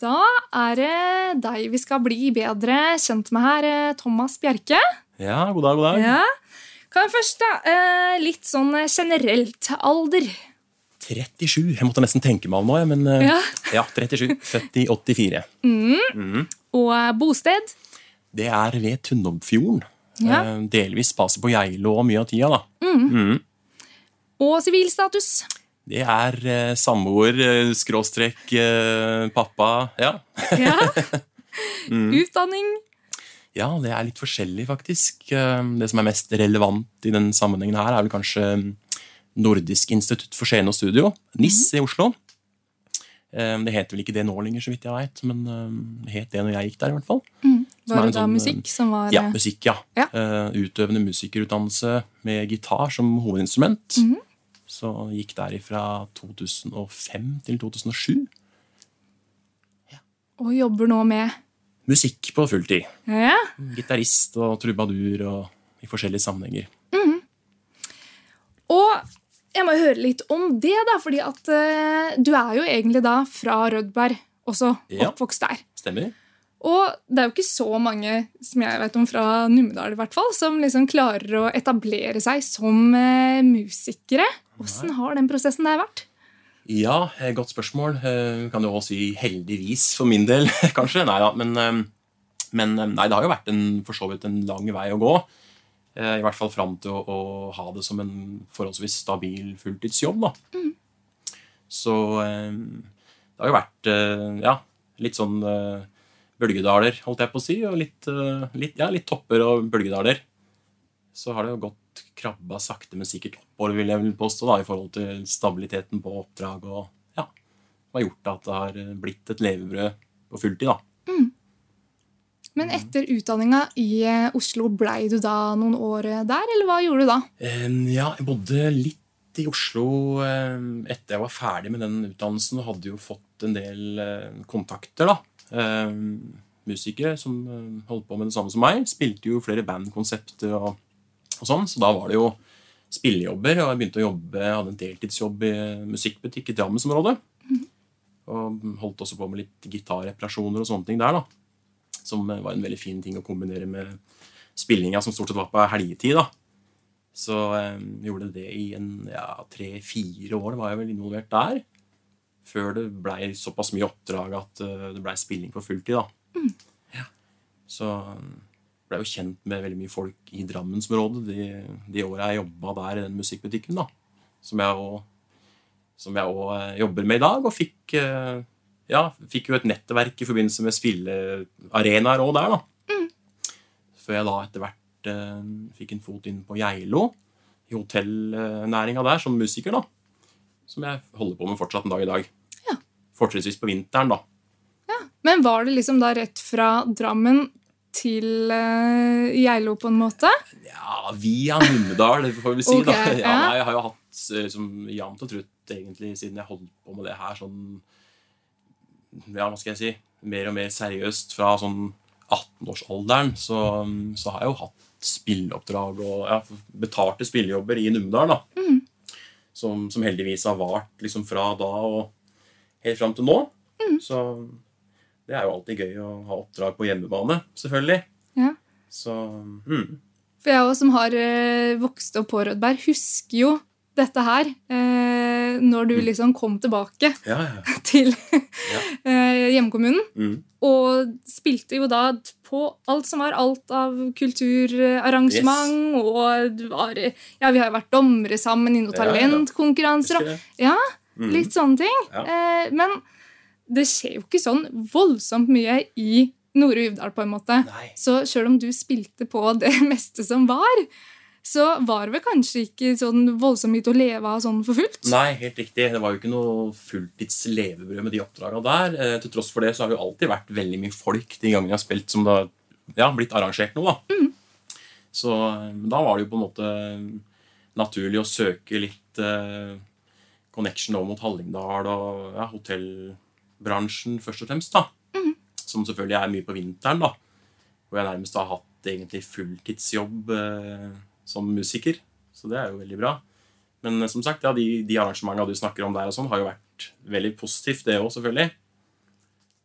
Da er det deg vi skal bli bedre kjent med her, eh, Thomas Bjerke. Ja, god dag, god dag. Ja. Kan først, da, eh, litt sånn eh, generelt alder. 37. Jeg måtte nesten tenke meg om nå, men Ja. ja, 37. Født i 84. Og eh, bosted. Det er ved Tunnobfjorden. Ja. Delvis base på Geilo og mye av tida, da. Og sivilstatus. Det er eh, samboer, eh, skråstrek, eh, pappa Ja. Ja. Utdanning. ja, det er litt forskjellig, faktisk. Eh, Det som er mest relevant i den sammenhengen her, er vel kanskje mm, Nordisk institutt for scene og studio, NIS i Oslo. Eh, Det heter vel ikke det nå lenger, så vidt jeg veit, men det het det når jeg gikk der, i hvert fall. Er Var det da sånn, musikk som var Ja, musikk, ja. Ja. Utøvende musikerutdannelse med gitar som hovedinstrument. Mhm. Så gikk der fra 2005 til 2007. Og jobber nå med Musikk på fulltid. Ja. Gitarist og trubadur og i forskjellige sammenhenger. Og jeg må høre litt om det, da, fordi at uh, du er jo egentlig da fra Rødberg, også Ja. oppvokst der. Stemmer? Og det er jo ikke så mange som jeg vet om fra Numedal i hvert fall, som liksom klarer å etablere seg som uh, musikere. Åssen har den prosessen der vært? Ja, eh, godt spørsmål. Eh, Kan jo også si heldigvis for min del, kanskje. Nei da, men, eh, men nei, det har jo vært en, for så vidt en lang vei å gå. I hvert fall fram til å, å ha det som en forholdsvis stabil fulltidsjobb. da. Så eh, det har jo vært ja, litt sånn bølgedaler, holdt jeg på å si, og litt, litt, ja, litt topper og bølgedaler. Så har det jo gått krabba sakte, men sikkert oppover, vil jeg vel påstå, da, i forhold til stabiliteten på oppdrag og ja, som har gjort at det har blitt et levebrød på fulltid. da. Men etter utdanninga i eh, Oslo, blei du da noen år eh, der, eller hva gjorde du da? Eh, Ja, jeg bodde litt i Oslo eh, etter jeg var ferdig med den utdannelsen. og hadde jo fått en del eh, kontakter, da. Eh, Musikere som eh, holdt på med det samme som meg. Spilte jo flere bandkonsepter og, og sånn, så da var det jo spillejobber. Og jeg begynte å jobbe, jeg hadde en deltidsjobb i musikkbutikk i Drammensområdet. Og holdt også på med litt gitarreparasjoner og sånne ting der, da. Som var en veldig fin ting å kombinere med spillinga som stort sett var på helgetid. da. Så eh, gjorde det i en ja, tre-fire år var jeg vel involvert der. Før det blei såpass mye oppdrag at eh, det blei spilling på fulltid. da. Ja. Så blei jo kjent med veldig mye folk i Drammensområdet de, de åra jeg jobba der i den musikkbutikken. da. Som jeg òg som jeg også, eh, jobber med i dag, og fikk, eh, ja, fikk jo et nettverk i forbindelse med spillearenaer òg der. da. Før jeg da etter hvert eh, fikk en fot inn på Geilo, i hotellnæringa der, som musiker. da. Som jeg holder på med fortsatt en dag i dag. Ja. Fortrinnsvis på vinteren, da. Men var det liksom da rett fra Drammen til uh, Geilo, på en måte? Ja, via Numedal, får vi si. okay, da. Ja, nei, jeg har jo hatt liksom, jevnt og trutt egentlig siden jeg holdt på med det her sånn Ja, hva skal jeg si? Mer og mer seriøst fra sånn 18-årsalderen så, så har jeg jo hatt spilleoppdrag og ja, betalte spillejobber i Numedal. da. Mm. Som, som heldigvis har vart liksom fra da og helt fram til nå. Mm. Så det er jo alltid gøy å ha oppdrag på hjemmebane, selvfølgelig. Ja. Så mm. For jeg også, som har eh, vokst opp på Rødberg, husker jo dette her eh, når du liksom kom tilbake Ja, ja. til eh, hjemkommunen. Mm. Og spilte jo da på alt som var alt av kulturarrangement. Og det var, ja, vi har jo vært dommere sammen i noen talentkonkurranser. Og, ja, Mm. litt sånne ting. Eh, men det skjer jo ikke sånn voldsomt mye i Nore Uvdal, på en måte. Nei. Så sjøl om du spilte på det meste som var, så var det vel kanskje ikke sånn voldsomt mye til å leve av sånn for fullt? Nei, helt riktig. Det var jo ikke noe fulltids levebrød med de oppdraga der. Eh, til tross for det så har det jo alltid vært veldig mye folk de gangene jeg har spilt som det har ja, blitt arrangert noe. da. Så eh, da var det jo på en måte naturlig å søke litt eh, connection over mot Hallingdal og ja, hotellbransjen først og fremst. da. Som selvfølgelig er mye på vinteren, da. Hvor jeg nærmest har hatt egentlig fulltidsjobb eh, som musiker. Så det er jo veldig bra. Men eh, som sagt, ja, de, de arrangementene du snakker om der, og sånn, har jo vært veldig positivt, det òg, selvfølgelig.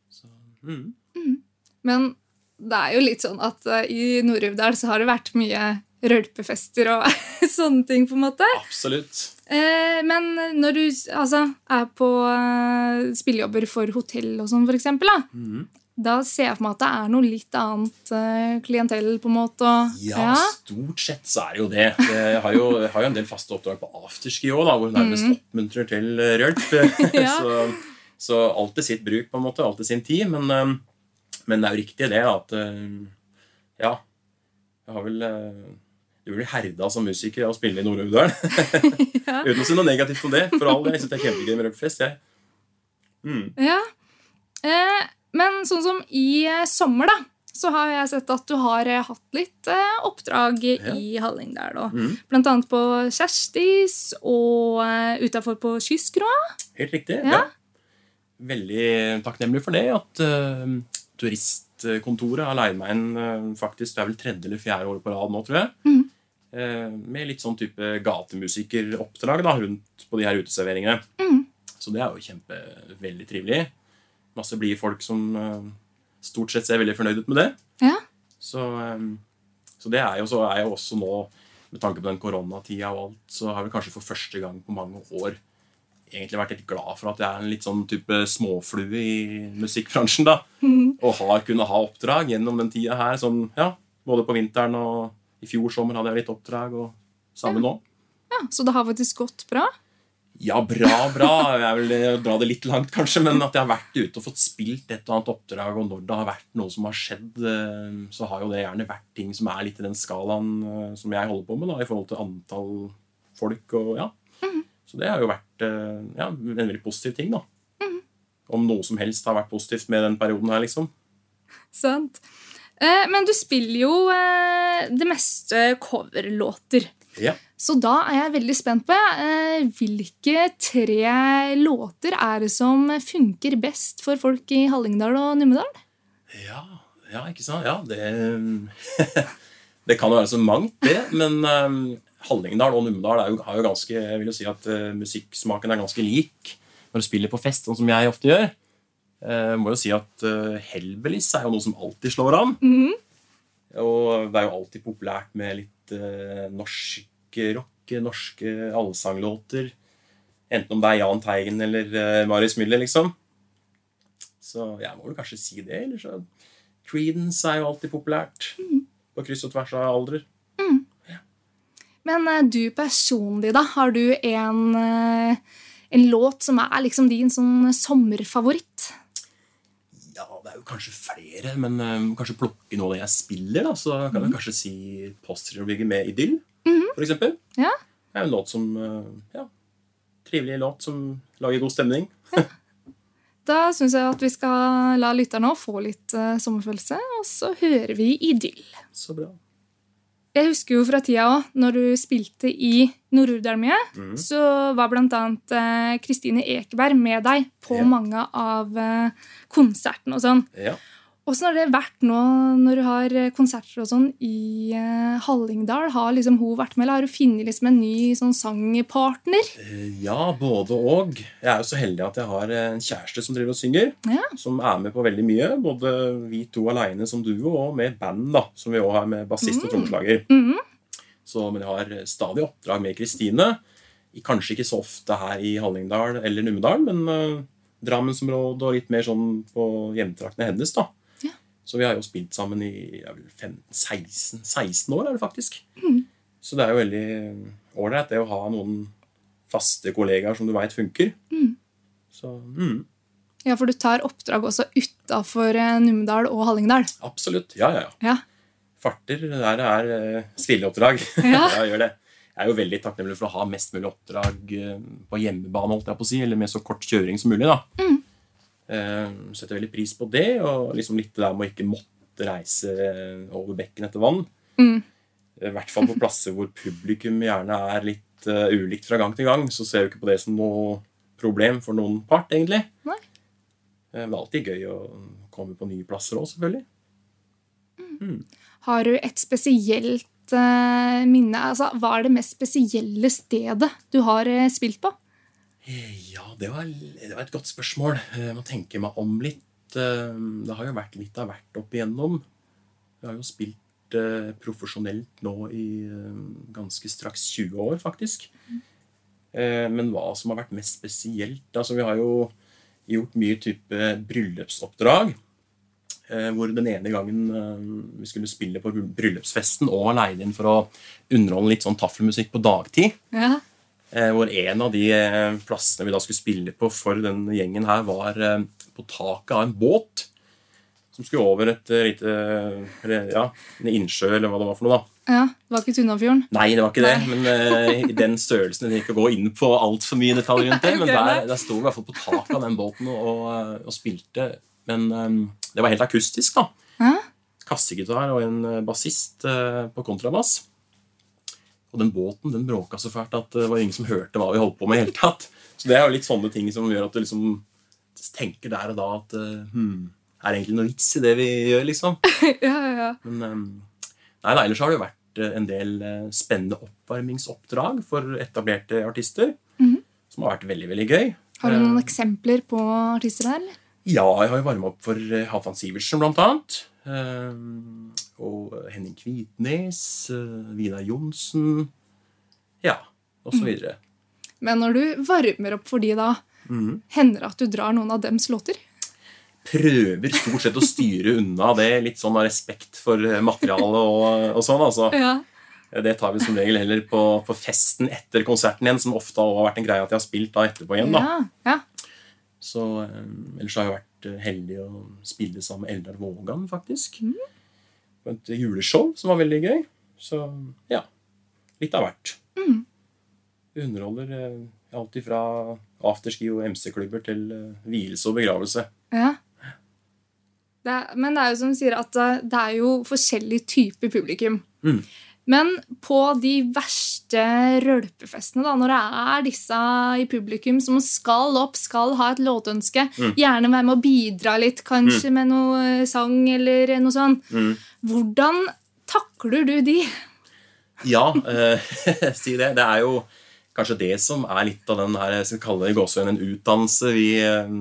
Så, mm. Men det er jo litt sånn at uh, i Nord-Uvdal så har det vært mye rølpefester og sånne ting, på en måte. Absolutt. Eh, men når du altså, er på eh, spillejobber for hotell og sånn, eksempel, da, mm. da ser jeg for meg at det er noe litt annet eh, klientell, på en måte. og- Ja, stort sett så er det jo det. Jeg har jo, jeg har jo en del faste oppdrag på afterski òg, hvor hun nærmest oppmuntrer til eh, rølp. Ja. så, så alt til sitt bruk, på en måte. Alt til sin tid. Men, eh, men det er jo riktig det at eh, Ja. Jeg har vel Du blir herda som musiker av å spille i Nord-Uvdal. Ja. Uten å si noe negativt om det. For all del. Jeg syns det er kjempegøy med rølpfest. jeg. Mm. Ja. Eh, men sånn som i eh, sommer, da, så har jeg sett at du har eh, hatt litt eh, oppdrag Ja. i Hallingdal. Mm. Blant annet på Kjerstis og uh, utafor på Kysskroa. Helt riktig. Ja. Ja. Veldig takknemlig for det. At eh, turistkontoret har leid meg inn eh, faktisk, det er vel tredje eller fjerde året på rad nå, tror jeg. Mhm. Eh, med litt sånn type gatemusikeroppdrag da, rundt på de her uteserveringene. Mm. Så det er jo kjempe, veldig trivelig. Masse blide folk som eh, stort sett ser veldig fornøyd ut med det. Ja. Så, eh, så det er jo, så er jo også nå, med tanke på den koronatida og alt, så har vi kanskje for første gang på mange år egentlig vært litt glad for at jeg er en litt sånn type småflue i musikkbransjen. da, Og har kunnet ha oppdrag gjennom den tida her. Sånn, ja, både på vinteren og i fjor sommer hadde jeg litt oppdrag, og samme nå. Ja, så det har faktisk gått bra. Ja, bra, bra. Jeg vil eh, dra det litt langt, kanskje, men at jeg har vært ute og fått spilt et og annet oppdrag, og når det har vært noe som har skjedd, eh, så har jo det gjerne vært ting som er litt i den skalaen eh, som jeg holder på med, da, i forhold til antall folk og ja. Så det har jo vært ja, en veldig positiv ting, da. Om noe som helst har vært positivt med den perioden her, liksom. Sant. Eh, men du spiller jo eh, det meste coverlåter. Ja. Så da er jeg veldig spent på eh, hvilke tre låter er det som funker best for folk i Hallingdal og Numedal? Ja, ja, ikke sant? Ja, det Det kan jo være så mangt, det. Men um, Hallingdal og Numedal har jo ganske Jeg vil jo si at musikksmaken er ganske lik når du spiller på fest, sånn som jeg ofte gjør. Uh, må jo si at uh, Hellbillies er jo noe som alltid slår an. Mhm. Og det er jo alltid populært med litt uh, norsk rock, norske allsanglåter. Enten om det er Jahn Teigen eller Marius Müller, liksom. Så jeg må vel kanskje si det. Eller så Creedence er jo alltid populært. På kryss og tvers av aldrer. Men eh, du personlig, da? Har du en, eh, en låt som er liksom din sånn sommerfavoritt? Ja, det er jo kanskje flere, men um, kanskje plukke noe av det jeg spiller. da, Så kan jeg kanskje si Postgirobygget med Idyll, for eksempel. Ja. Det er en låt som uh, Ja, trivelig låt som lager god stemning. Da syns jeg at vi skal la lytterne få litt uh, sommerfølelse, og så hører vi Idyll. Så bra. Jeg husker jo fra tida òg, når du spilte i Nord-Urdal mye, Mhm. så var annet eh, Kristine Ekeberg med deg på Ja. mange av eh, konsertene og sånn. Ja. Åssen har det vært nå når du har eh, konserter og sånn i eh, Hallingdal? Har liksom hun vært med, eller har du funnet liksom en ny sånn sangpartner? Eh, Ja, både og. Jeg er jo så heldig at jeg har en kjæreste som driver og synger. Ja. Som er med på veldig mye. Både vi to aleine som duo, og med band, da, som vi òg har med bassist og trommeslager. Mm. Så, men jeg har stadig oppdrag med Kristine. Kanskje ikke så ofte her i Hallingdal eller Numedal, men uh, Drammensområdet og litt mer sånn på hjemtraktene hennes. da. Så vi har jo spilt sammen i ja, vel 15, 16, 16 år, er det faktisk. Mm. Så det er jo veldig ålreit det å ha noen faste kollegaer som du veit funker. Mm. Så mm, Ja, for du tar oppdrag også utafor eh, Numedal og Hallingdal. absolutt. Ja, ja, ja. Ja. Farter der er uh, spilleoppdrag. Ja. jeg gjør det. Jeg er jo veldig takknemlig for å ha mest mulig oppdrag eh, på hjemmebane, holdt jeg på å si, eller med så kort kjøring som mulig. da. Mm. Eh, setter veldig pris på det, og liksom litt det der med å ikke måtte reise eh, over bekken etter vann. Mm. I hvert fall på plasser hvor publikum gjerne er litt uh, ulikt fra gang til gang, så ser jeg jo ikke på det som noe problem for noen part, egentlig. Nei. Eh, Det er alltid gøy å komme på nye plasser òg, selvfølgelig. Har du et spesielt uh, minne? Altså, hva er det mest spesielle stedet du har uh, spilt på? Eh, Ja, det var, det var et godt spørsmål. Jeg må tenke meg om litt. eh, Det har jo vært litt av hvert opp igjennom. Jeg har jo spilt eh, profesjonelt nå i eh, ganske straks 20 år, faktisk. Eh, men hva som har vært mest spesielt altså Vi har jo gjort mye type bryllupsoppdrag. Eh, hvor den ene gangen eh, vi skulle spille på bryllupsfesten og leide inn for å underholde litt sånn taffelmusikk på dagtid. Ja. Eh, hvor en av de eh, plassene vi da skulle spille på for den gjengen her, var eh, på taket av en båt. Som skulle over et lite ja, en innsjø, eller hva det var for noe. da. ja. Det var ikke Tunafjorden? Nei, det var ikke det, Nei. men uh, i den størrelsen jeg ikke å gå inn på altfor mye detaljer rundt det. Men der, der sto vi i hvert fall på taket av den båten og, og, spilte. Men um, det var helt akustisk, da. Ja. Kassegitar og en bassist uh, på kontrabass. Og den båten den bråka så fælt at det var ingen som hørte hva vi holdt på med. i hele tatt. Så det er jo litt sånne ting som gjør at du liksom tenker der og da at eh, hmm, er det egentlig noe vits i det vi gjør, liksom? ja, ja. Men ehm, nei, da, ellers har det jo vært eh, en del eh, spennende oppvarmingsoppdrag for etablerte artister. Mhm. Som har vært veldig veldig gøy. Har du noen Eh, eksempler på artister der? Ja, jeg har jo varma opp for Halvdan Sivertsen, blant annet. Ehm, og Henning Kvitnes, eh, Vidar Johnsen Ja, så videre. Men når du varmer opp for de da, mm. hender det at du drar noen av dems låter? Prøver stort sett å styre unna det, litt sånn av respekt for eh, materialet og, og sånn. altså. Ja. Det tar vi som regel heller på, på festen etter konserten igjen, som ofte har vært en greie at jeg har spilt da etterpå igjen. da. Ja, ja. Så eh, Ellers har jeg vært eh, heldig å spille sammen med Eldar Vågan, faktisk. På et juleshow som var veldig gøy. Så ja. Litt av hvert. Mm. Vi underholder eh, alt ifra afterski og MC-klubber til eh, vielse og begravelse. ja. Det er, men det er jo som du sier at det er jo forskjellig type publikum. Mm. Men på de verste rølpefestene, da, når det er disse i publikum som skal opp, skal ha et låtønske, Mm. gjerne være med å bidra litt, kanskje med noe eh, sang eller noe sånt, Mm. hvordan takler du de? Ja, eh, si det. Det er jo kanskje det som er litt av den her, jeg skal kalle det gåsehøyden, en utdannelse vi eh,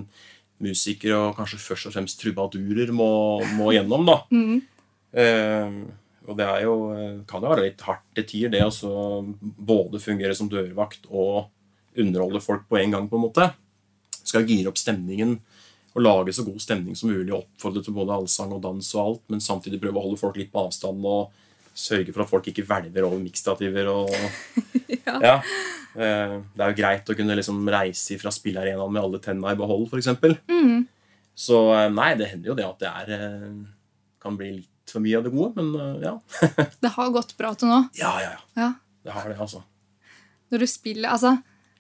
musikere og kanskje først og fremst trubadurer må, må gjennom. da. Mm. Eh, og det er jo, eh, kan jo være litt hardt til tider, det å både fungere som dørvakt og underholde folk på en gang. på en måte. Skal gire opp stemningen og lage så god stemning som mulig. Oppfordre til både allsang og dans og alt, men samtidig prøve å holde folk litt på avstand og sørge for at folk ikke hvelver over mikstativer. og Ja. ja. Eh, Det er jo greit å kunne liksom reise fra spillearenaen med alle tenna i behold, f.eks. Mm. Så eh, nei, det hender jo det at det er kan bli litt for mye av det gode, men eh, ja. Det har gått bra til nå. Ja, ja, ja. Ja. Det har det, altså. Når du spiller, altså,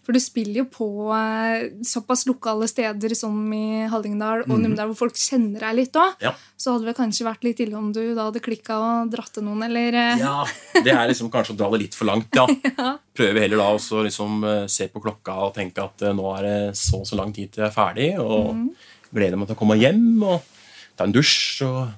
For du spiller jo på eh, såpass lokale steder som i Hallingdal og Mhm. Numedal, hvor folk kjenner deg litt òg. Ja. Så hadde det kanskje vært litt ille om du da hadde klikka og dratt til noen, eller eh, Ja, Det er liksom kanskje å dra det litt for langt, ja. Ja. Prøve heller da også liksom se på klokka og tenke at nå er det så og så lang tid til jeg er ferdig, og Mhm. gleder meg til å komme hjem og ta en dusj og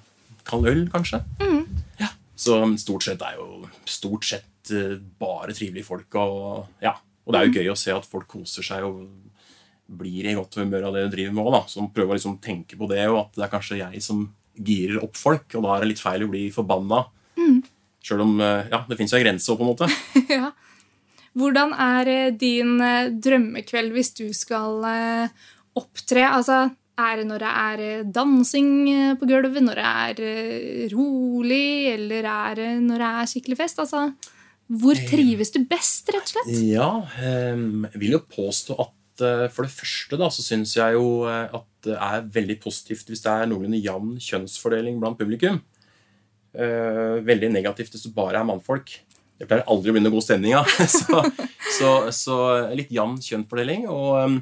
kald øl, kanskje. Mm. Ja. Så stort sett er jo stort sett eh, bare trivelige folk, og ja. Og det er jo jo gøy å se at folk koser seg og blir i godt humør av det de driver med da. Som prøver å liksom tenke på det, og at det er kanskje jeg som girer opp folk, og da er det litt feil å bli forbanna. Mm. Sjøl om eh, ja, det fins jo en grense òg, på en måte. ja. Hvordan er eh, din drømmekveld hvis du skal opptre? Altså, er det når det er eh, dansing eh, på gulvet, når det er eh, rolig, eller er det når det er skikkelig fest? Altså, hvor trives du best, rett og slett? Ja, ehm, jeg vil jo påstå at for det første da, så syns jeg jo at det er veldig positivt hvis det er noenlunde jevn kjønnsfordeling blant publikum. Veldig negativt hvis det bare er mannfolk. Det pleier aldri å bli noe god stemning av. så, så, så litt jevn kjønnsfordeling. Og, ehm,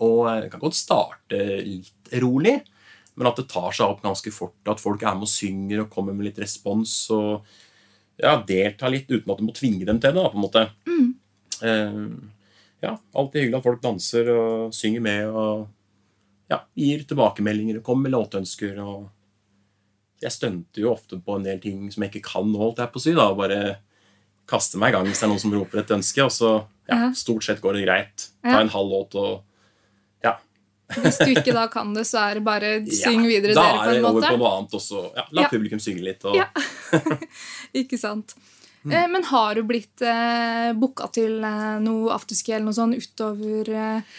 og det kan godt starte litt rolig, men at det tar seg opp ganske fort. At folk er med og synger og kommer med litt respons. og ja, delta litt uten at du må tvinge dem til det. på en måte. Eh, ja, Alltid hyggelig at folk danser og synger med og ja, gir tilbakemeldinger og kommer med låtønsker. og Jeg stunter jo ofte på en del ting som jeg ikke kan nå, holdt jeg på å si. da, Bare kaster meg i gang hvis det er noen som roper et ønske. Og så ja, stort sett går det greit. Ta en halv låt og Hvis du ikke da kan det, så er det bare syng videre da dere på er det en over måte. på noe annet også. Ja, la Ja. publikum synge litt. Og, Ja. Ikke sant. Mm. Eh, Men har du blitt eh, booka til eh, noe afterski eller noe sånt utover eh,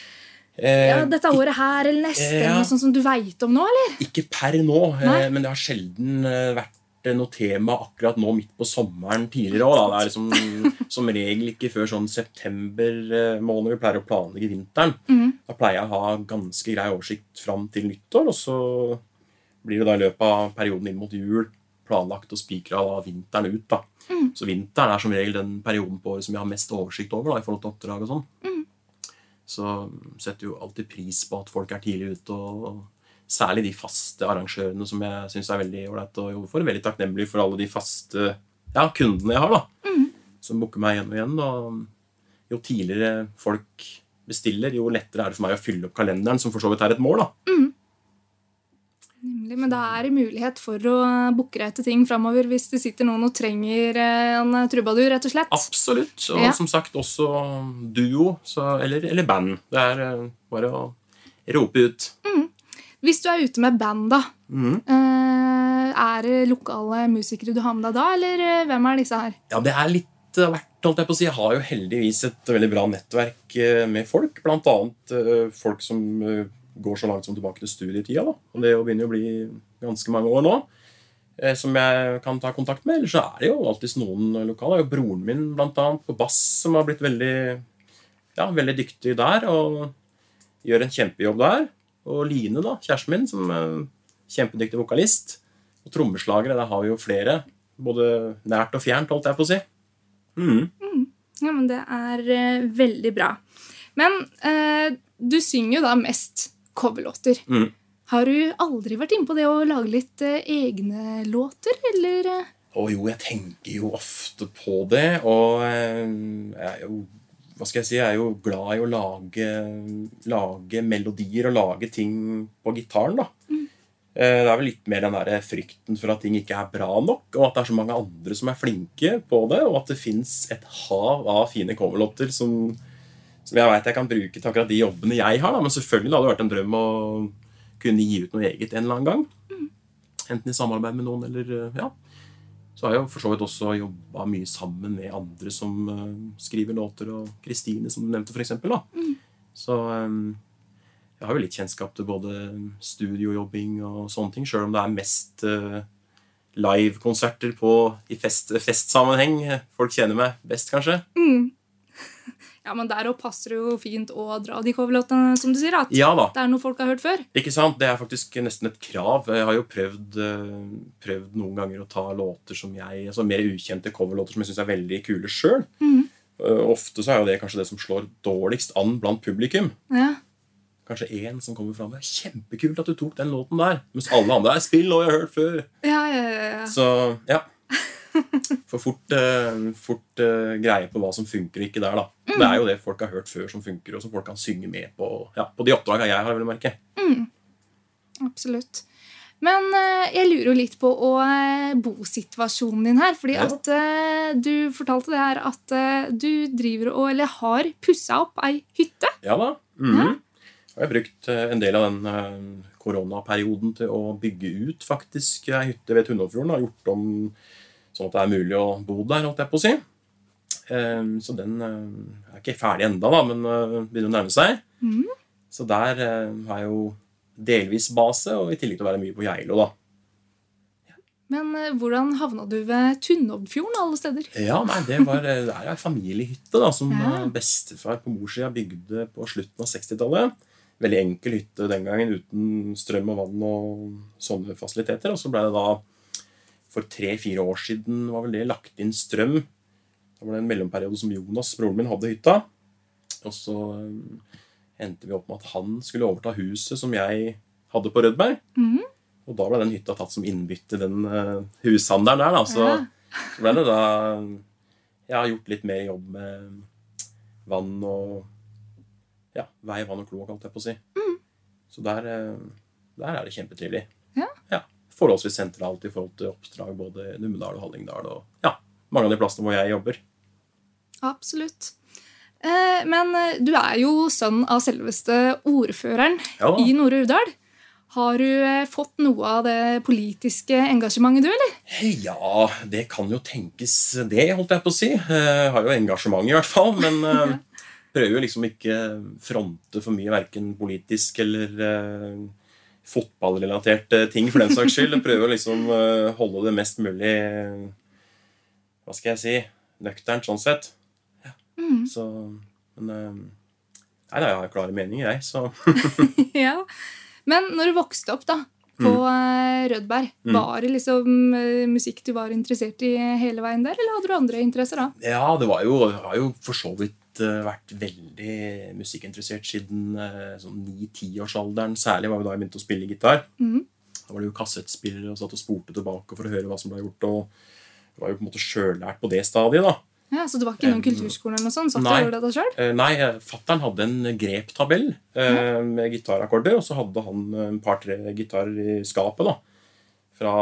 eh, ja, dette året her eller neste? ja. eller noe sånt som du veit om nå, eller? Ikke per nå, eh, men det har sjelden eh, vært eh, noe tema akkurat nå midt på sommeren tidligere òg. Det er liksom som regel ikke før sånn september eh, måned vi pleier å planlegge vinteren. Mm. Da pleier jeg å ha ganske grei oversikt fram til nyttår, og så blir det da i løpet av perioden inn mot jul planlagt og spikra vinteren ut. da. Mm. Så vinteren er som regel den perioden på året som jeg har mest oversikt over da, i forhold til oppdrag og sånn. Mm. Så setter jo alltid pris på at folk er tidlig ute. og Særlig de faste arrangørene som jeg syns er veldig ålreit å jobbe for. Veldig takknemlig for alle de faste ja, kundene jeg har, da. Som booker meg igjen og igjen. Og jo tidligere folk bestiller, jo lettere er det for meg å fylle opp kalenderen, som for så vidt er et mål. da. Nemlig, Men da er det mulighet for å booke deg etter ting framover hvis det sitter noen og trenger eh, en trubadur, rett og slett. Absolutt. Og Ja. som sagt også duo så, eller, eller band. Det er eh, bare å rope ut. Hvis du er ute med band, da, Mhm. eh, er det lokale musikere du har med deg da, eller eh, hvem er disse her? Ja, det er litt av hvert, jeg på å si. Jeg har jo heldigvis et veldig bra nettverk eh, med folk. Blant annet folk som går så langt som tilbake til studietida. Da. Og det begynner jo å bli ganske mange år nå. Som jeg kan ta kontakt med. Eller så er det jo alltids noen lokale. Det er jo broren min blant annet, på bass som har blitt veldig, ja, veldig dyktig der. Og gjør en kjempejobb der. Og Line, da, kjæresten min, som er kjempedyktig vokalist. Og trommeslagere, der har vi jo flere. Både nært og fjernt, holdt jeg på å si. Mhm. Ja, men Det er uh, veldig bra. Men uh, du synger jo da mest coverlåter. Mm. Har du aldri vært inne på det å lage litt uh, egne låter, eller? Å oh, jo, jeg tenker jo ofte på det, og jeg er jo hva skal jeg si, jeg er jo glad i å lage, lage melodier og lage ting på gitaren. da. Mm. Det er vel litt mer den der frykten for at ting ikke er bra nok, og at det er så mange andre som er flinke på det, og at det fins et hav av fine coverlåter som, som jeg veit jeg kan bruke til akkurat de jobbene jeg har. da. Men selvfølgelig hadde det vært en drøm å kunne gi ut noe eget en eller annen gang. Enten i samarbeid med noen eller eh, ja. Så har jeg for så vidt også jobba mye sammen med andre som uh, skriver låter, og Kristine, som du nevnte, for eksempel, da. Så um, jeg har jo litt kjennskap til både studiojobbing og sånne ting, sjøl om det er mest uh, livekonserter i fest, festsammenheng. Folk kjenner meg best, kanskje. Ja, men Der òg passer det jo fint å dra de coverlåtene, som du sier. At Ja da. det er noe folk har hørt før. Ikke sant? Det er faktisk nesten et krav. Jeg har jo prøvd, eh, prøvd noen ganger å ta låter som jeg, altså mer ukjente coverlåter som jeg syns er veldig kule sjøl. Ofte så er jo det kanskje det som slår dårligst an blant publikum. Ja. Kanskje én som kommer fram. Er kjempekult at du tok den låten der. Mens alle andre er spill og jeg har hørt før. Ja, ja, ja, ja. Så ja. Får fort, eh, fort eh, greie på hva som funker og ikke der, da. Det er jo det folk har hørt før som funker, og som folk kan synge med på ja, på de oppdraga jeg har. vil jeg merke. Absolutt. Men eh, jeg lurer jo litt på bosituasjonen din her. fordi Ja. at du fortalte det her at du driver og, eller har pussa opp ei hytte. Ja da. Mm -hmm. ja. Jeg har brukt en del av den koronaperioden til å bygge ut faktisk ei hytte ved Tunnelfjorden. Har gjort om sånn at det er mulig å bo der, holdt jeg på å si. Eh, Så den eh, er ikke ferdig enda, da, men eh, begynner å nærme seg. Mm. Så der eh, har jeg jo delvis base, og i tillegg til å være mye på Geilo, da. Men hvordan havna du ved Tunnobfjorden alle steder? Ja, nei, det, var, det er ei familiehytte da, som Ja. bestefar på morssida bygde på slutten av 60-tallet. Veldig enkel hytte den gangen, uten strøm og vann og sånne fasiliteter. Og så ble det da for tre-fire år siden var vel det lagt inn strøm. Da var det en mellomperiode som Jonas, broren min, hadde hytta. Og så eh, endte vi opp med at han skulle overta huset som jeg hadde på Rødberg. Mhm. Og da ble den hytta tatt som innbytte, den uh, hushandelen der. da, så... Ja. Så ble det da Jeg har gjort litt mer jobb med vann og Ja, vei, vann og kloakk, holdt jeg på å si. Så der, eh, der er det kjempetrivelig. Forholdsvis sentralt i forhold til oppdrag både i Numedal og Hallingdal og ja, mange av de plassene hvor jeg jobber. Absolutt. Eh, Men eh, du er jo sønn av selveste ordføreren Ja i Nore Uvdal. Har du eh, fått noe av det politiske engasjementet, du, eller? Ja, det kan jo tenkes det, holdt jeg på å si. Jeg har jo engasjement, i hvert fall. Men prøver jo liksom ikke fronte for mye verken politisk eller fotballrelaterte ting, for den saks skyld. Prøve å liksom eh, holde det mest mulig eh, Hva skal jeg si nøkternt, sånn sett. Ja. Mm. Så Men eh, Nei, nei, jeg har klare meninger, jeg, så ja. Men når du vokste opp da, på mm. Rødberg, Mm. var det liksom eh, musikk du var interessert i hele veien der, eller hadde du andre interesser da? Ja, det var jo, det har jo for så vidt eh, vært veldig musikkinteressert siden eh, sånn 9-10-årsalderen. Særlig var vi da jeg begynte å spille gitar. Mm. Da var det jo kassettspillere og satt og spurte tilbake for å høre hva som ble gjort. og det var jo på en måte sjøllært på det stadiet. da. Ja, Så det var ikke noen Um, kulturskole eller noe sånt? Satt nei. dette selv? Nei, fattern hadde en greptabell eh, med gitarakkorder, og så hadde han en par-tre gitarer i skapet. da. Fra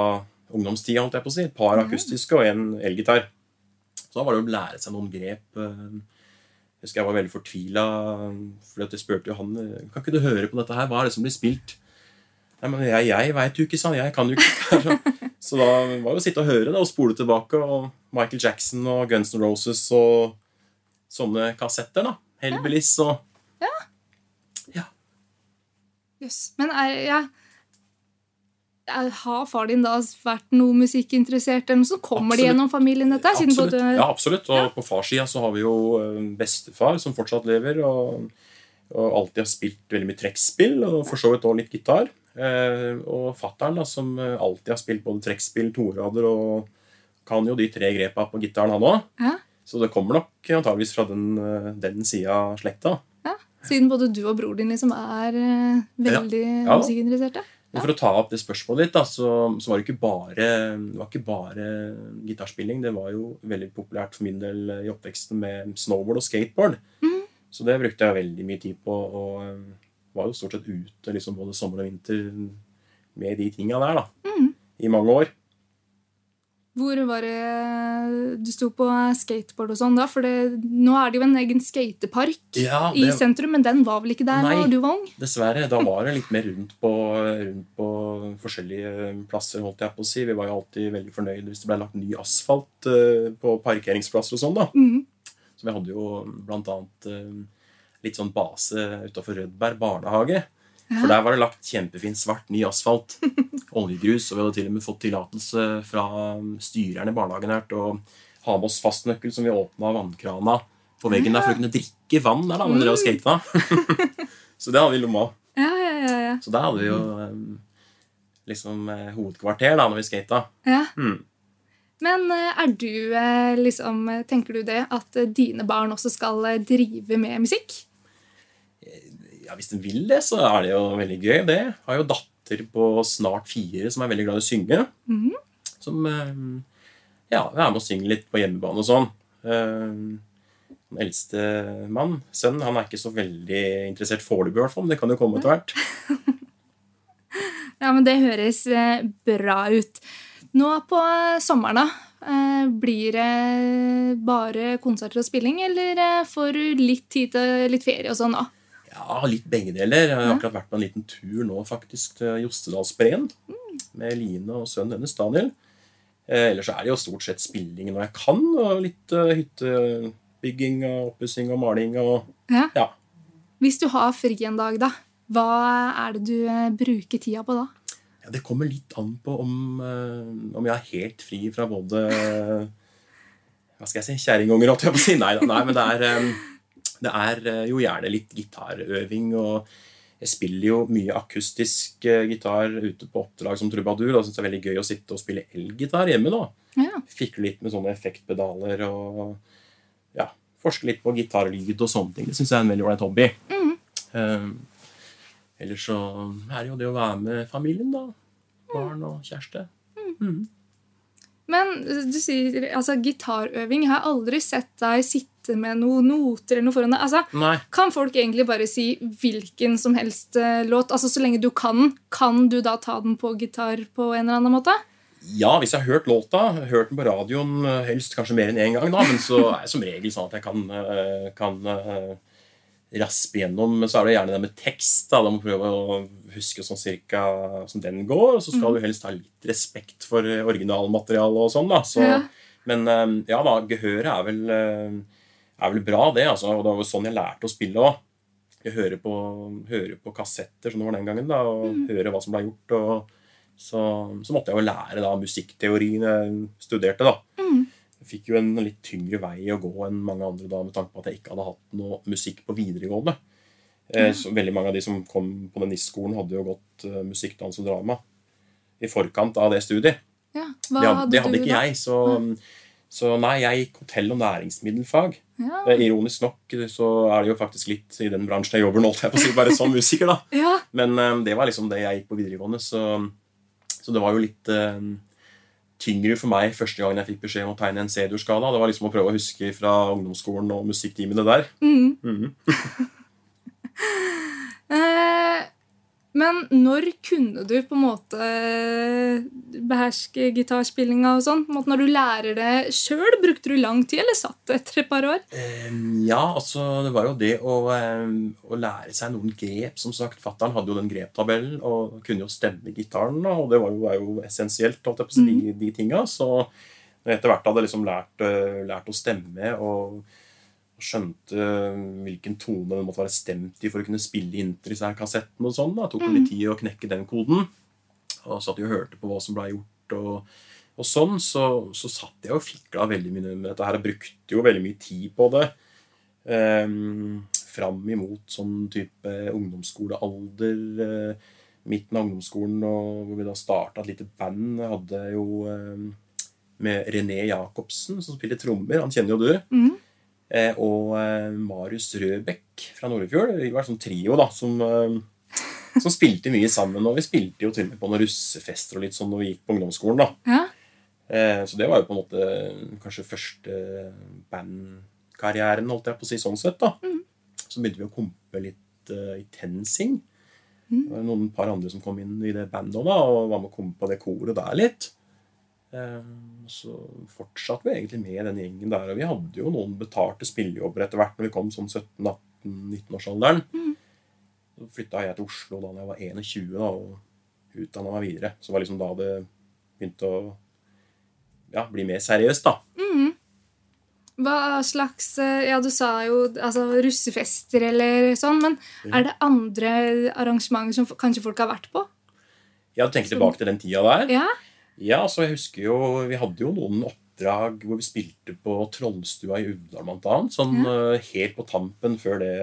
ungdomstida, holdt jeg på å si. Et par akustiske og en elgitar. Så da var det å lære seg noen grep. Jeg husker jeg var veldig fortvila, for jeg spurte jo han Kan ikke du høre på dette her? Hva er det som blir spilt? Nei, men jeg, jeg veit jo ikke, sa han. Jeg kan jo ikke. Så da var det å sitte og høre da, og spole tilbake. Og Michael Jackson og Guns N' Roses og sånne kassetter. da. Hellbillies og Ja. Jøss. Men er, ja, har far din da vært noe musikkinteressert? eller Så? Kommer absolutt. de gjennom familien, dette? Siden Absolutt. både, Ja, absolutt. Og på farssida så har vi jo eh, bestefar som fortsatt lever, og, og alltid har spilt veldig mye trekkspill, og for så vidt også litt gitar. Eh, og fattern, som eh, alltid har spilt både trekkspill, torader og kan jo de tre grepa på gitaren, han òg. Ja. Så det kommer nok antageligvis fra den, eh, den sida av slekta. siden både du og bror din liksom er veldig Ja. musikkinteresserte? Men for å ta opp det spørsmålet ditt, da, så, så var det ikke bare, det var ikke bare gitarspilling. Det var jo veldig populært for min del i oppveksten med snowboard og skateboard. Mm. Så det brukte jeg veldig mye tid på. Og var jo stort sett ute liksom både sommer og vinter med de tinga der da, mm. i mange år. Hvor var det du sto på skateboard og sånn da? For det, nå er det jo en egen skatepark Ja, i sentrum, men den var vel ikke der Nei. da du var ung? Dessverre. Da var det litt mer rundt på, rundt på forskjellige plasser. holdt jeg på å si. Vi var jo alltid veldig fornøyd hvis det ble lagt ny asfalt eh, på parkeringsplasser og sånn. da. Mhm. Så vi hadde jo blant annet eh, litt sånn base utafor Rødberg barnehage. For der var det lagt kjempefin svart, ny asfalt. Oljegrus. Og vi hadde til og med fått tillatelse fra styreren i barnehagen her til å ha med oss fastnøkkel som vi åpna vannkrana på veggen der for å kunne drikke vann der da, når vi drev og skata. Så det hadde vi i lomma. Ja, ja, ja, ja. Så der hadde vi jo eh, liksom eh, hovedkvarter da når vi skata. ja. Mm. Men eh, er du liksom Tenker du det at dine barn også skal drive med musikk? Ja, Hvis den vil det, så er det jo veldig gøy. det. Jeg har jo datter på snart fire som er veldig glad i å synge. Mhm. Som eh, ja, er med og synger litt på hjemmebane og sånn. Eh, Den eldste mann, sønnen, han er ikke så veldig interessert foreløpig, i hvert fall. Men det kan jo komme etter hvert. Ja, men det høres eh, bra ut. Nå på sommeren, da. Blir det bare konserter og spilling, eller får du litt tid til litt ferie og sånn da? Ja, litt begge deler. Jeg har akkurat vært på en liten tur nå faktisk til Jostedalsbreen med Line og sønnen hennes, Daniel. Eh, ellers er det jo stort sett spilling når jeg kan, og litt uh, hyttebygging og oppussing og maling og Ja. Ja. Hvis du har fri en dag, da, hva er det du eh, bruker tida på da? Ja, Det kommer litt an på om, uh, om jeg er helt fri fra både Hva skal jeg si? Kjerringunger, holdt jeg på å si. Nei, da, nei men det er, eh, det er eh, jo gjerne litt gitarøving. Og jeg spiller jo mye akustisk eh, gitar ute på oppdrag som trubadur. Og syns det er veldig gøy å sitte og spille elgitar hjemme. da. Ja. Fikle litt med sånne effektpedaler og ja, forske litt på gitarlyd og sånne ting. Det syns jeg er en veldig ålreit hobby. Mhm. Um, ellers så er det jo det å være med familien, da. Barn og kjæreste. Mhm. Men eh, du sier altså gitarøving. Jeg har aldri sett deg sitte med noen noter eller noe foran deg. Altså, kan folk egentlig bare si hvilken som helst eh, låt? Altså Så lenge du kan, kan du da ta den på gitar på en eller annen måte? Ja, hvis jeg har hørt låta, hørt den på radioen helst kanskje mer enn én gang, da, men så er det som regel sånn at jeg kan, kan raspe gjennom. Men så er det gjerne det med tekst. Da, da må prøve å huske sånn cirka som den går. Og så skal mm. du helst ha litt respekt for originalmaterialet og sånn. da, så, ja. Men ja da, gehøret er vel, er vel bra, det. altså, Og det var jo sånn jeg lærte å spille òg jeg hører på, hører på, kassetter som det var den gangen, da, og mm. hører hva som ble gjort. og så, så, måtte jeg jo lære da musikkteorien jeg studerte. da. Mm. Fikk jo en litt tyngre vei å gå enn mange andre da, med tanke på at jeg ikke hadde hatt noe musikk på videregående. Mm. så Veldig mange av de som kom på den NIS-skolen, hadde jo gått uh, musikk, dans og drama i forkant av det studiet. Ja, hva det, hadde, det hadde ikke da? jeg. Så, så, nei, jeg gikk hotell- og næringsmiddelfag. Ja. Ironisk nok så er det jo faktisk litt i den bransjen jeg jobber nå, jeg på å si, bare som musiker. da. ja. Men um, det var liksom det jeg gikk på videregående. Så, så det var jo litt um, tyngre for meg første gangen jeg fikk beskjed om å tegne en C-dur-skala. Det var liksom å prøve å huske fra ungdomsskolen og musikktimene der. Mm. Mm. eh, men når kunne du på en måte beherske gitarspillinga og sånn? Når du lærer det sjøl, brukte du lang tid, eller satt det etter et par år? Ja, altså det var jo det å, å lære seg noen grep. Som sagt, Fattern hadde jo den greptabellen og kunne jo stemme gitaren. Og det var jo, var jo essensielt, holdt jeg på å si, de, mm. de tinga. Så etter hvert hadde liksom lært, lært å stemme og skjønte hvilken tone den måtte være stemt i for å kunne spille inn til disse her kassettene. og sånn. da, tok litt mm. tid å knekke den koden. Og satt og hørte på hva som ble gjort. og, og sånn, så, så, satt jeg og fikla veldig mye med dette her. Jeg brukte jo veldig mye tid på det. Um, fram imot sånn type ungdomsskolealder. Uh, midten av ungdomsskolen, og hvor vi da starta et lite band. Jeg hadde jo um, med René Jacobsen, som spiller trommer. Han kjenner jo du. Mm. Eh, og eh, Marius Røbekk fra Nordfjord. Vi var en sånn trio da, som, eh, som, spilte mye sammen. Og vi spilte jo til og med på noen russefester og litt sånn når vi gikk på ungdomsskolen. da. Ja. Så det var jo på en måte kanskje første bandkarrieren, holdt jeg på å si sånn sett. da. Mm. Så begynte vi å kompe litt uh, i TenSing. Mm. Det var noen par andre som kom inn i det bandet da, og var med å kompe det koret der litt. Ehm, så fortsatte vi egentlig med den gjengen der. Og vi hadde jo noen betalte spillejobber etter hvert når vi kom sånn 17-18-19-årsalderen. Mm. Så flytta jeg til Oslo da jeg var 21 da, og utdanna meg videre. Så det var liksom da det begynte å ja, bli mer seriøst, da. Mm. Hva slags eh, Ja, du sa jo altså, russefester eller sånn, men ja. er det andre arrangementer som kanskje folk har vært på? Ja, du tenker tilbake til den tida der? Ja. Ja, så jeg husker jo Vi hadde jo noen oppdrag hvor vi spilte på Trollstua i Uvdal bl.a. Sånn ja. Eh, helt på tampen før det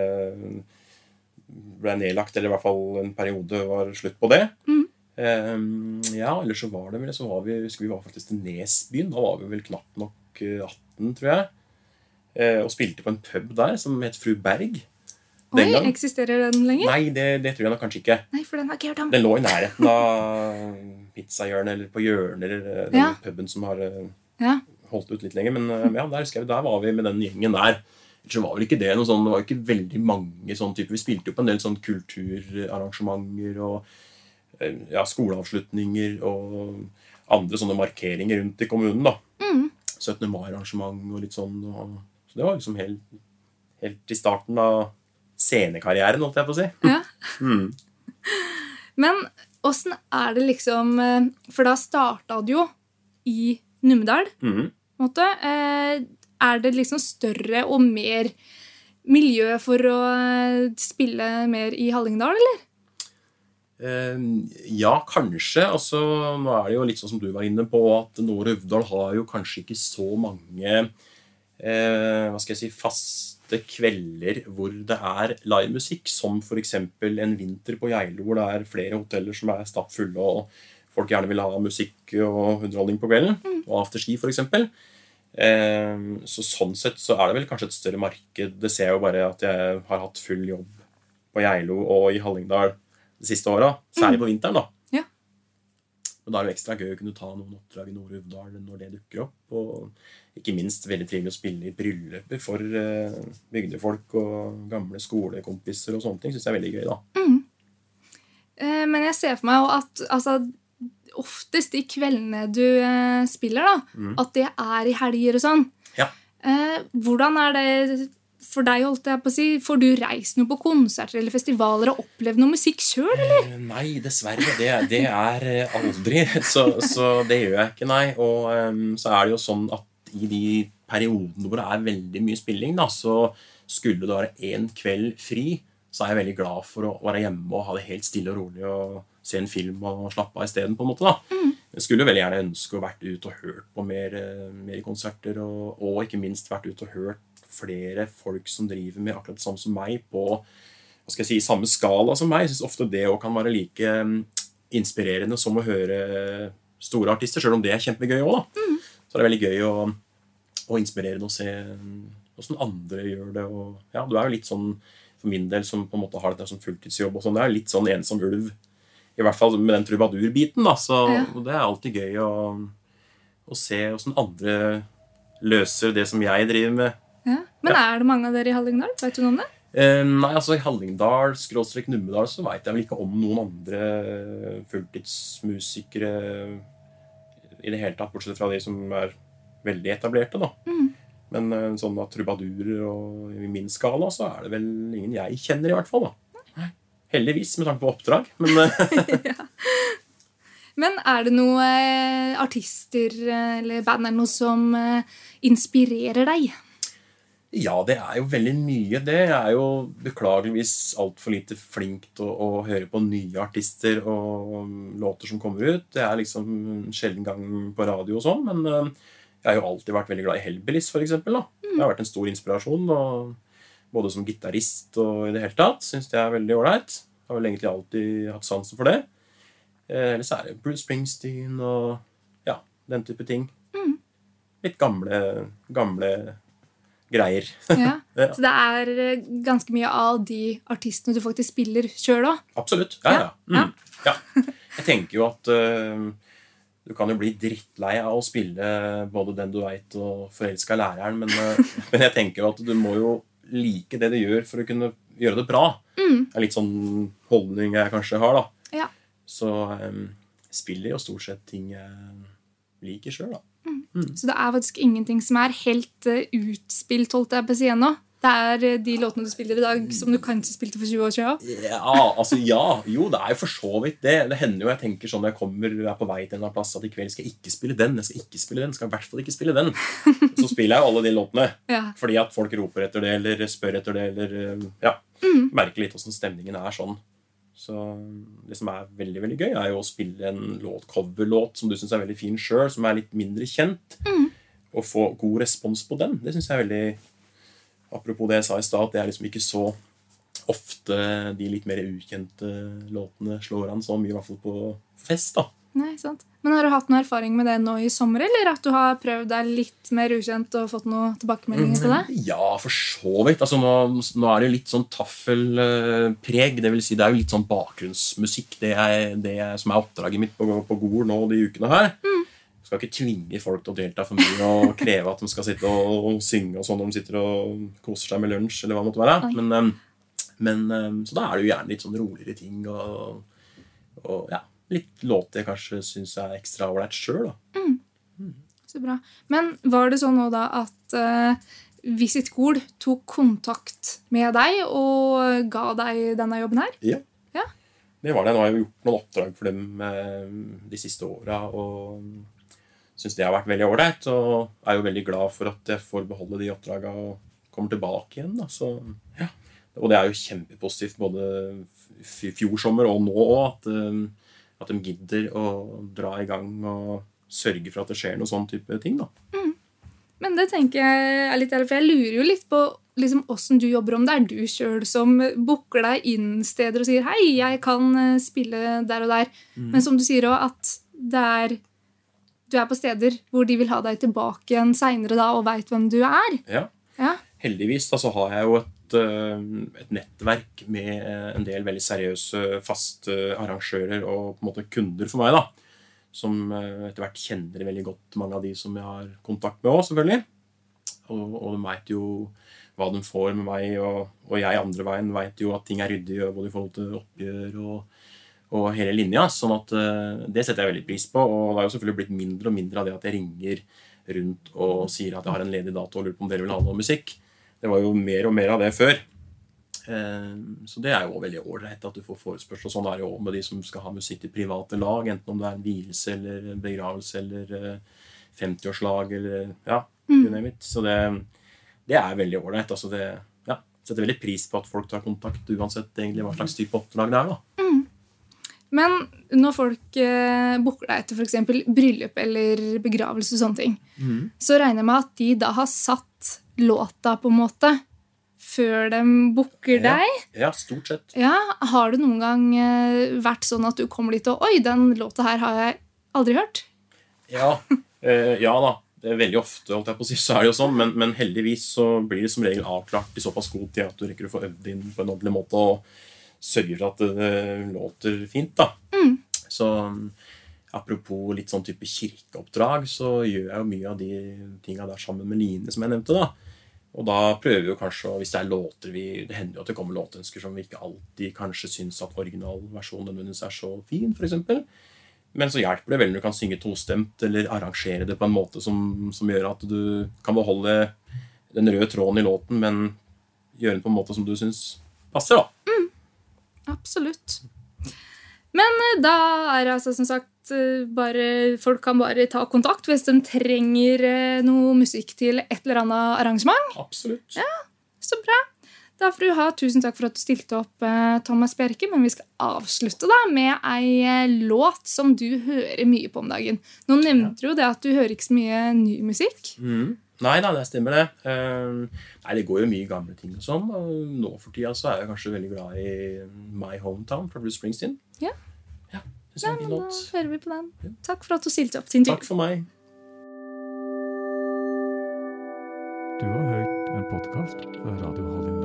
ble nedlagt, eller i hvert fall en periode var slutt på det. Mm. Um, ja, eller så var det vel så var vi, husker vi var faktisk til Nesbyen. Da var vi vel knapt nok 18, eh, tror jeg. Og spilte på en pub der som het Fru Berg. Oi, gang. Eksisterer den lenger? Nei, det, det, tror jeg nok kanskje ikke. Nei, for Den har ikke hørt om. Den lå i nærheten av pizzahjørnet eller på hjørnet eller eh, den ja. puben som har eh, ja. holdt ut litt lenger. Men eh, ja, der, jeg, der var vi med den gjengen der. Så var vel ikke Det noe sånn, det var ikke veldig mange sånn type. Vi spilte jo på en del sånn kulturarrangementer og ja, skoleavslutninger og andre sånne markeringer rundt i kommunen. da. Mm. 17. mai-arrangement og litt sånn. Og, så det var liksom helt, helt i starten av scenekarrieren, holdt jeg på å si. Ja. mm. Men åssen er det liksom eh, For da starta det jo i Numedal. Mm. Måte. Eh, er det liksom større og mer miljø for å eh, spille mer i Hallingdal, eller? ja, kanskje. Altså, nå er det jo litt sånn som du var inne på, at Nord Uvdal har jo kanskje ikke så mange eh, hva skal jeg si, fast faste kvelder hvor det er livemusikk, som f.eks. en vinter på Geilo hvor det er flere hoteller som er stappfulle, og folk gjerne vil ha musikk og underholdning på kvelden, mm. og afterski f.eks. Eh, så sånn sett så er det vel kanskje et større marked. Det ser jeg jo bare at jeg har hatt full jobb på Geilo og i Hallingdal de siste åra. Særlig mm. på vinteren, da. Og da er det jo ekstra gøy å kunne ta noen oppdrag i Nord-Uvdal når det dukker opp. og ikke minst veldig trivelig å spille i brylluper for uh, bygdefolk og gamle skolekompiser og sånne ting. Syns jeg er veldig gøy, da. Mm. Eh, men jeg ser for meg at altså, oftest de kveldene du eh, spiller, da, Mm. at det er i helger og sånn. Ja. Eh, hvordan er det for deg, holdt jeg på å si? Får du reist noe på konserter eller festivaler og opplevd noe musikk sjøl, eller? Eh, Nei, dessverre. Det, det er eh, aldri. Så, så det gjør jeg ikke, nei. Og um, så er det jo sånn at i de periodene hvor det er veldig mye spilling, da, så skulle det være én kveld fri, så er jeg veldig glad for å være hjemme og ha det helt stille og rolig og se en film og slappe av isteden, på en måte. da. Jeg skulle veldig gjerne ønske å vært ute og hørt på mer, eh, mer konserter, og, og ikke minst vært ute og hørt flere folk som driver med akkurat det samme som meg, på hva skal jeg si, samme skala som meg. Jeg syns ofte det òg kan være like mm, inspirerende som å høre store artister, sjøl om det er kjempegøy òg. Mm. Så det er veldig gøy å, å inspirerende å se åssen andre gjør det. Og, ja, du er jo litt sånn, for min del, som på en måte har dette som fulltidsjobb, og sånn, det er litt sånn ensom ulv. I hvert fall med den trubadurbiten. da, så Ja. Det er alltid gøy å, å se åssen andre løser det som jeg driver med. Ja. Men er det mange av dere i Hallingdal? Vet du noe om det? Eh, nei, altså I Hallingdal, skråstrek Numedal, så veit jeg vel ikke om noen andre fulltidsmusikere i det hele tatt, bortsett fra de som er veldig etablerte. da. Men eh, sånn av trubadurer og i min skala, så er det vel ingen jeg kjenner, i hvert fall. da. Heldigvis, med tanke på oppdrag. Men ja. Men er det noen eh, artister eh, eller band eller noe som eh, inspirerer deg? Ja, det er jo veldig mye. Det er jo beklageligvis altfor lite flink til å, å høre på nye artister og låter som kommer ut. Det er liksom en sjelden gang på radio og sånn, men uh, jeg har jo alltid vært veldig glad i Hellbillies, eksempel, da. Det har vært en stor inspirasjon, både som gitarist og i det hele tatt. Syns det er veldig ålreit. Har vel egentlig alltid hatt sansen for det. Eller Ellers er det Bruce Springsteen og ja, den type ting. Litt gamle, gamle greier. Ja. Så det er eh, ganske mye av de artistene du faktisk spiller sjøl òg? Absolutt. Ja, ja. Ja, Mm. ja. Jeg tenker jo at uh, du kan jo bli drittlei av å spille både den du veit, og forelska læreren, men, uh, men jeg tenker jo at du må jo like det du gjør, for å kunne gjøre det bra. Mm. Det er litt sånn holdning jeg kanskje har, da. Ja. Så um, spiller jo stort sett ting jeg liker sjøl, da. Så det er faktisk ingenting som er helt eh, utspilt, holdt jeg på å si ennå. Det er eh, de låtene du spiller i dag, som du kanskje spilte for 20 år siden. Ja, altså ja. Jo, det er jo for så vidt det. Det hender jo jeg tenker sånn når jeg kommer er på vei til en eller annen plass, at i kveld skal jeg ikke spille den. Jeg skal ikke spille den, Jeg skal i hvert fall ikke spille den. Så spiller jeg jo alle de låtene. Ja. Fordi at folk roper etter det, eller spør etter det, eller øh, ja. Merker litt åssen stemningen er sånn. Så det som er veldig veldig gøy, er jo å spille en låt, coverlåt som du syns er veldig fin sjøl, som er litt mindre kjent, og få god respons på den. Det syns jeg er veldig Apropos det jeg sa i stad, at det er liksom ikke så ofte de litt mer ukjente låtene slår an så mye, i hvert fall på fest. da. Nei, sant. Men har du hatt noe erfaring med det nå i sommer, eller at du har prøvd deg litt mer ukjent og fått noen tilbakemeldinger på det? Ja, for så vidt. Altså, nå, nå er det jo litt sånn taffelpreg. Det vil si, det er jo litt sånn bakgrunnsmusikk, det, er, det er, som er oppdraget mitt på, på Gol nå de ukene her. Jeg skal ikke tvinge folk til å delta for mye og kreve at de skal sitte og synge og sånn når de sitter og koser seg med lunsj. eller hva det måtte være. Men, um, men, um, så da er det jo gjerne litt sånn roligere ting og, og ja, litt låt jeg kanskje syns er ekstra ålreit sjøl. Så bra. Men var det sånn nå da at uh, Visit Gol tok kontakt med deg og ga deg denne jobben her? Ja. Ja. Det var det. Nå har jeg jo gjort noen oppdrag for dem uh, de siste åra og syns det har vært veldig ålreit. Og er jo veldig glad for at jeg får beholde de oppdraga og kommer tilbake igjen. Da. Så, ja. Og det er jo kjempepositivt både i fjor sommer og nå òg, at, eh, at de gidder å dra i gang og sørge for at det skjer noe sånn type ting. da. Men det tenker jeg er litt ærlig, for jeg lurer jo litt på liksom, åssen du jobber, om det er du sjøl som booker deg inn steder og sier 'hei, jeg kan eh, spille der og der', men som du sier òg, at det er du er på steder hvor de vil ha deg tilbake igjen seinere og veit hvem du er. Ja. Ja. Heldigvis da, så har jeg jo et, et nettverk med en del veldig seriøse faste arrangører og på en måte kunder for meg. da, Som eh, etter hvert kjenner veldig godt mange av de som jeg har kontakt med òg, selvfølgelig. Og, og de veit jo hva de får med meg, og, og jeg andre veien veit jo at ting er ryddig, både i forhold til oppgjør og, og hele linja. sånn at eh, Det setter jeg veldig pris på. Og det har jo selvfølgelig blitt mindre og mindre av det at jeg ringer rundt og sier at jeg har en ledig dato og lurer på om dere vil ha noe musikk. Det var jo mer og mer av det før. Eh, Så det er jo veldig ålreit at du får forespørsel. Sånn er det jo med de som skal ha musikk til private lag, enten om det er en vielse eller en begravelse eller eh, 50-årslag eller ja, you name it. Så det, det er veldig ålreit. Altså det ja, setter veldig pris på at folk tar kontakt uansett egentlig hva slags type oppdrag det er. da. Men når folk eh, booker deg etter f.eks. bryllup eller begravelse, og sånne ting, så regner jeg med at de da har satt låta på en måte før de booker Ja. deg. Ja, stort sett. Ja, Har det noen gang eh, vært sånn at du kommer dit og Oi, den låta her har jeg aldri hørt. Ja, eh, ja da. Det er veldig ofte holdt jeg på å si, så er det jo sånn, men, men heldigvis så blir det som regel avklart i såpass god tid at du rekker å få øvd inn på en ordentlig måte og sørger for at det låter fint. da. Så apropos litt sånn type kirkeoppdrag, så gjør jeg jo mye av de tinga der sammen med Line, som jeg nevnte. da. Og da prøver vi jo kanskje, hvis det er låter vi, Det hender jo at det kommer låtønsker som vi ikke alltid kanskje syns at originalversjonen nødvendigvis er så fin, f.eks. Men så hjelper det vel når du kan synge tostemt eller arrangere det på en måte som, som gjør at du kan beholde den røde tråden i låten, men gjøre den på en måte som du syns passer. da. Absolutt. Men eh, da er altså som sagt bare Folk kan bare ta kontakt hvis de trenger eh, noe musikk til et eller annet arrangement. Absolutt. Så bra. Da får du ha tusen takk for at du stilte opp, eh, Thomas Bjerke. Men vi skal avslutte da med ei eh, låt som du hører mye på om dagen. Nå nevnte du jo det at du hører ikke så mye ny musikk. Mm. Nei da, det stemmer det. Eh, nei, Det går jo mye gamle ting og sånn. Nå for tida så er jeg kanskje veldig glad i My Hometown fra Bruce Springsteen. Ja. Ja, det men Da hører vi på den. Takk for at du stilte opp til intervju. Takk for meg. Du har hørt en podkast fra Radio Hallingdal.